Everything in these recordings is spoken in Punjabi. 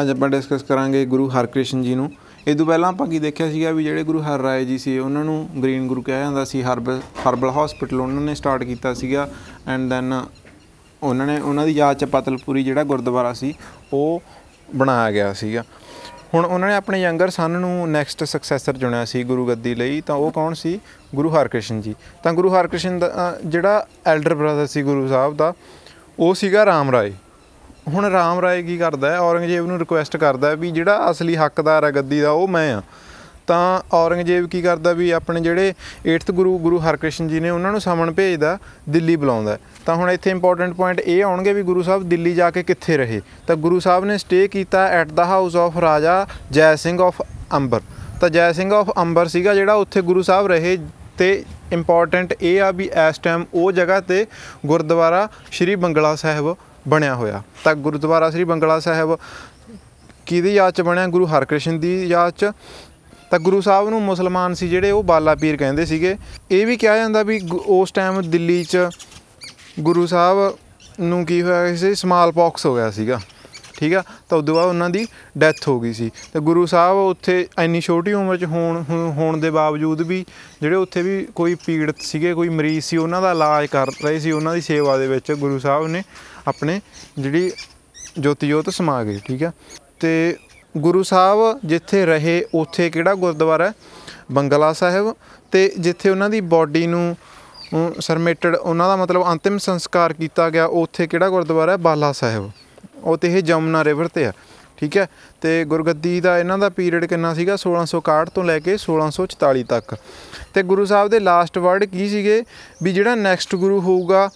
ਅੱਜ ਆਪਾਂ ਡਿਸਕਸ ਕਰਾਂਗੇ ਗੁਰੂ ਹਰਕ੍ਰਿਸ਼ਨ ਜੀ ਨੂੰ। ਇਹ ਤੋਂ ਪਹਿਲਾਂ ਆਪਾਂ ਕੀ ਦੇਖਿਆ ਸੀਗਾ ਵੀ ਜਿਹੜੇ ਗੁਰੂ ਹਰ ਰਾਏ ਜੀ ਸੀ ਉਹਨਾਂ ਨੂੰ ਗ੍ਰੀਨ ਗੁਰੂ ਕਿਹਾ ਜਾਂਦਾ ਸੀ ਹਰਬਲ ਹਰਬਲ ਹਸਪੀਟਲ ਉਹਨਾਂ ਨੇ ਸਟਾਰਟ ਕੀਤਾ ਸੀਗਾ। ਐਂਡ ਦੈਨ ਉਹਨਾਂ ਨੇ ਉਹਨਾਂ ਦੀ ਯਾਦ ਚ ਪਤਲਪੁਰੀ ਜਿਹੜਾ ਗੁਰਦੁਆਰਾ ਸੀ ਉਹ ਬਣਾਇਆ ਗਿਆ ਸੀਗਾ। ਹੁਣ ਉਹਨਾਂ ਨੇ ਆਪਣੇ ਯੰਗਰ ਸਨ ਨੂੰ ਨੈਕਸਟ ਸਕਸੈਸਰ ਚੁਣਿਆ ਸੀ ਗੁਰੂ ਗੱਦੀ ਲਈ ਤਾਂ ਉਹ ਕੌਣ ਸੀ? ਗੁਰੂ ਹਰਕ੍ਰਿਸ਼ਨ ਜੀ। ਤਾਂ ਗੁਰੂ ਹਰਕ੍ਰਿਸ਼ਨ ਦਾ ਅ, ਜਿਹੜਾ ਐਲਡਰ ਬ੍ਰਦਰ ਸੀ ਗੁਰੂ ਸਾਹਿਬ ਦਾ ਉਹ ਸੀਗਾ ਰਾਮ ਰਾਏ। ਹੁਣ ਰਾਮ ਰਾਏ ਕੀ ਕਰਦਾ ਹੈ? ਔਰੰਗਜ਼ੇਬ ਨੂੰ ਰਿਕੁਐਸਟ ਕਰਦਾ ਹੈ ਵੀ ਜਿਹੜਾ ਅਸਲੀ ਹੱਕਦਾਰ ਹੈ ਗੱਦੀ ਦਾ, ਉਹ ਮੈਂ ਆ ਤਾਂ ਔਰੰਗਜ਼ੇਬ ਕੀ ਕਰਦਾ ਵੀ ਆਪਣੇ ਜਿਹੜੇ 8th ਗੁਰੂ ਗੁਰੂ ਹਰਕ੍ਰਿਸ਼ਨ ਜੀ ਨੇ ਉਹਨਾਂ ਨੂੰ ਸਮਨ ਭੇਜਦਾ, ਦਿੱਲੀ ਬੁਲਾਉਂਦਾ ਹੈ। ਤਾਂ ਹੁਣ ਇੱਥੇ ਇੰਪੋਰਟੈਂਟ ਪੁਆਇੰਟ ਇਹ ਆਉਣਗੇ ਵੀ ਗੁਰੂ ਸਾਹਿਬ ਦਿੱਲੀ ਜਾ ਕੇ ਕਿੱਥੇ ਰਹੇ। ਤਾਂ ਗੁਰੂ ਸਾਹਿਬ ਨੇ ਸਟੇ ਕੀਤਾ ਐਟ ਦਾ ਹਾਊਸ ਆਫ ਰਾਜਾ ਜੈ ਸਿੰਘ ਆਫ ਅੰਬਰ। ਤਾਂ ਜੈ ਸਿੰਘ ਆਫ ਅੰਬਰ ਸੀਗਾ ਜਿਹੜਾ ਉੱਥੇ ਗੁਰੂ ਸਾਹਿਬ ਰਹੇ। ਤੇ ਇੰਪੋਰਟੈਂਟ ਇਹ ਆ ਵੀ ਇਸ ਟਾਈਮ ਉਹ ਜਗ੍ਹਾ ਤੇ ਗੁਰਦੁਆਰਾ ਸ਼੍ਰੀ ਬੰਗਲਾ ਸਾਹਿਬ ਬਣਿਆ ਹੋਇਆ। ਤਾਂ ਗੁਰਦੁਆਰਾ ਸ਼੍ਰੀ ਬੰਗਲਾ ਸਾਹਿਬ ਕਿਹਦੀ ਯਾਦ ਚ ਬਣਿਆ? ਗੁਰੂ ਹਰਕ੍ਰਿਸ਼ਨ ਦੀ ਯਾਦ ਚ। ਤਾਂ ਗੁਰੂ ਸਾਹਿਬ ਨੂੰ ਮੁਸਲਮਾਨ ਸੀ ਜਿਹੜੇ, ਉਹ ਬਾਲਾ ਪੀਰ ਕਹਿੰਦੇ ਸੀਗੇ। ਇਹ ਵੀ ਕਿਹਾ ਜਾਂਦਾ ਵੀ ਗੁ- ਉਸ ਟਾਈਮ ਦਿੱਲੀ ਚ ਗੁਰੂ ਸਾਹਿਬ ਨੂੰ ਕੀ ਹੋਇਆ ਸੀ? ਸਮਾਲ ਪੌਕਸ ਹੋ ਗਿਆ ਸੀਗਾ। ਠੀਕ ਆ? ਤਾਂ ਉਦੋਂ ਬਾਅਦ ਉਹਨਾਂ ਦੀ ਡੈਥ ਹੋ ਗਈ ਸੀ। ਤੇ ਗੁਰੂ ਸਾਹਿਬ ਉੱਥੇ ਇੰਨੀ ਛੋਟੀ ਉਮਰ 'ਚ ਹੋਣ ਹੋ- ਹੋਣ ਦੇ ਬਾਵਜੂਦ ਵੀ ਜਿਹੜੇ ਉੱਥੇ ਵੀ ਕੋਈ ਪੀੜਤ ਸੀਗੇ, ਕੋਈ ਮਰੀਜ਼ ਸੀ, ਉਹਨਾਂ ਦਾ ਇਲਾਜ ਕਰ ਰਹੇ ਸੀ, ਉਹਨਾਂ ਦੀ ਸੇਵਾ ਦੇ ਵਿੱਚ ਗੁਰੂ ਸਾਹਿਬ ਨੇ ਆਪਣੇ ਜਿਹੜੀ ਜੋਤੀ ਜੋਤ ਸਮਾ ਗਏ, ਠੀਕ ਆ? ਤੇ ਗੁਰੂ ਸਾਹਿਬ ਜਿੱਥੇ ਰਹੇ, ਉੱਥੇ ਕਿਹੜਾ ਗੁਰਦੁਆਰਾ? ਹੈ ਬੰਗਲਾ ਸਾਹਿਬ। ਤੇ ਜਿੱਥੇ ਉਹਨਾਂ ਦੀ ਬਾਡੀ ਨੂੰ ਸਰਮੇਟਡ, ਉਹਨਾਂ ਦਾ ਮਤਲਬ ਅੰਤਿਮ ਸੰਸਕਾਰ ਕੀਤਾ ਗਿਆ, ਉੱਥੇ ਕਿਹੜਾ ਗੁਰਦੁਆਰਾ? ਹੈ ਬਾਲਾ ਸਾਹਿਬ। ਉਹ ਤੇ ਇਹ ਜਮਨਾ ਰਿਵਰ ਤੇ ਆ, ਠੀਕ ਹੈ? ਤੇ ਗੁਰਗੱਦੀ ਦਾ ਇਹਨਾਂ ਦਾ ਪੀਰੀਅਡ ਕਿੰਨਾ ਸੀਗਾ? 1661 ਤੋਂ ਲੈ ਕੇ 1644 ਤੱਕ। ਤੇ ਗੁਰੂ ਸਾਹਿਬ ਦੇ ਲਾਸਟ ਵਰਡ ਕੀ ਸੀਗੇ? ਵੀ ਜਿਹੜਾ ਨੈਕਸਟ ਗੁਰੂ ਹੋਊਗਾ,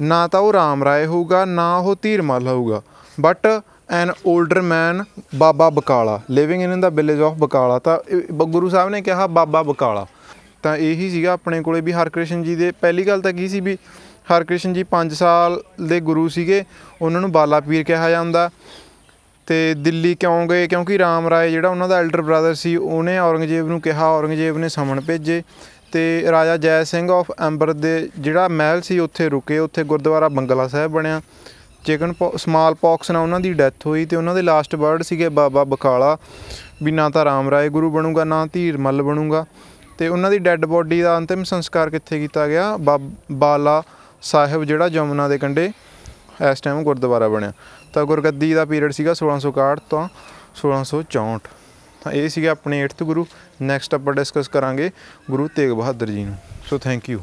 ਨਾ ਤਾਂ ਉਹ ਰਾਮ ਰਾਏ ਹੋਊਗਾ, ਨਾ ਉਹ ਧੀਰਮਲ ਹੋਊਗਾ। But an older man Baba Bakala living in the village of Bakala. ਤਾਂ ਇਹ ਬ- ਗੁਰੂ ਸਾਹਿਬ ਨੇ ਕਿਹਾ ਬਾਬਾ ਬਕਾਲਾ। ਤਾਂ ਇਹੀ ਸੀਗਾ ਆਪਣੇ ਕੋਲੇ ਵੀ ਹਰਕ੍ਰਿਸ਼ਨ ਜੀ ਦੇ। ਪਹਿਲੀ ਗੱਲ ਤਾਂ ਕੀ ਸੀ ਵੀ ਹਰਕ੍ਰਿਸ਼ਨ ਜੀ 5 ਸਾਲ ਦੇ ਗੁਰੂ ਸੀਗੇ, ਉਹਨਾਂ ਨੂੰ ਬਾਲਾ ਪੀਰ ਕਿਹਾ ਜਾਂਦਾ। ਤੇ ਦਿੱਲੀ ਕਿਉਂ ਗਏ? ਕਿਉਂਕਿ ਰਾਮ ਰਾਏ ਜਿਹੜਾ ਉਹਨਾਂ ਦਾ ਐਲਡਰ ਬ੍ਰਦਰ ਸੀ, ਉਹਨੇ ਔਰੰਗਜ਼ੇਬ ਨੂੰ ਕਿਹਾ, ਔਰੰਗਜ਼ੇਬ ਨੇ ਸਮਨ ਭੇਜੇ। ਤੇ ਰਾਜਾ ਜੈ ਸਿੰਘ ਆਫ ਅੰਬਰ ਦੇ ਜਿਹੜਾ ਮਹਿਲ ਸੀ, ਉੱਥੇ ਰੁਕੇ। ਉੱਥੇ ਗੁਰਦੁਆਰਾ ਬੰਗਲਾ ਸਾਹਿਬ ਬਣਿਆ। ਚਿਕਨ ਸਮਾਲ ਪੌਕਸ ਨਾਲ ਉਹਨਾਂ ਦੀ ਡੈਥ ਹੋਈ ਤੇ ਉਹਨਾਂ ਦੇ ਲਾਸਟ ਵਰਡ ਸੀਗੇ ਬਾਬਾ ਬਕਾਲਾ ਵੀ ਨਾ ਤਾਂ ਰਾਮ ਰਾਏ ਗੁਰੂ ਬਣੂਗਾ, ਨਾ ਧੀਰ ਮੱਲ ਬਣੂਗਾ। ਤੇ ਉਹਨਾਂ ਦੀ ਡੈੱਡ ਬੋਡੀ ਦਾ ਅੰਤਿਮ ਸੰਸਕਾਰ ਕਿੱਥੇ ਕੀਤਾ ਗਿਆ? ਬਾਬ- ਬਾਲਾ ਸਾਹਿਬ ਜਿਹੜਾ ਜਮਨਾ ਦੇ ਕੰਢੇ ਇਸ ਟਾਈਮ ਗੁਰਦੁਆਰਾ ਬਣਿਆ। ਤਾਂ ਗੁਰਗੱਦੀ ਦਾ ਪੀਰੀਅਡ ਸੀਗਾ 1661 ਤੋਂ 1664 ਤਾਂ ਇਹ ਸੀਗਾ ਆਪਣੇ 8th ਗੁਰੂ। ਨੈਕਸਟ ਆਪਾਂ ਡਿਸਕਸ ਕਰਾਂਗੇ ਗੁਰੂ ਤੇਗ ਬਹਾਦਰ ਜੀ ਨੂੰ। So thank you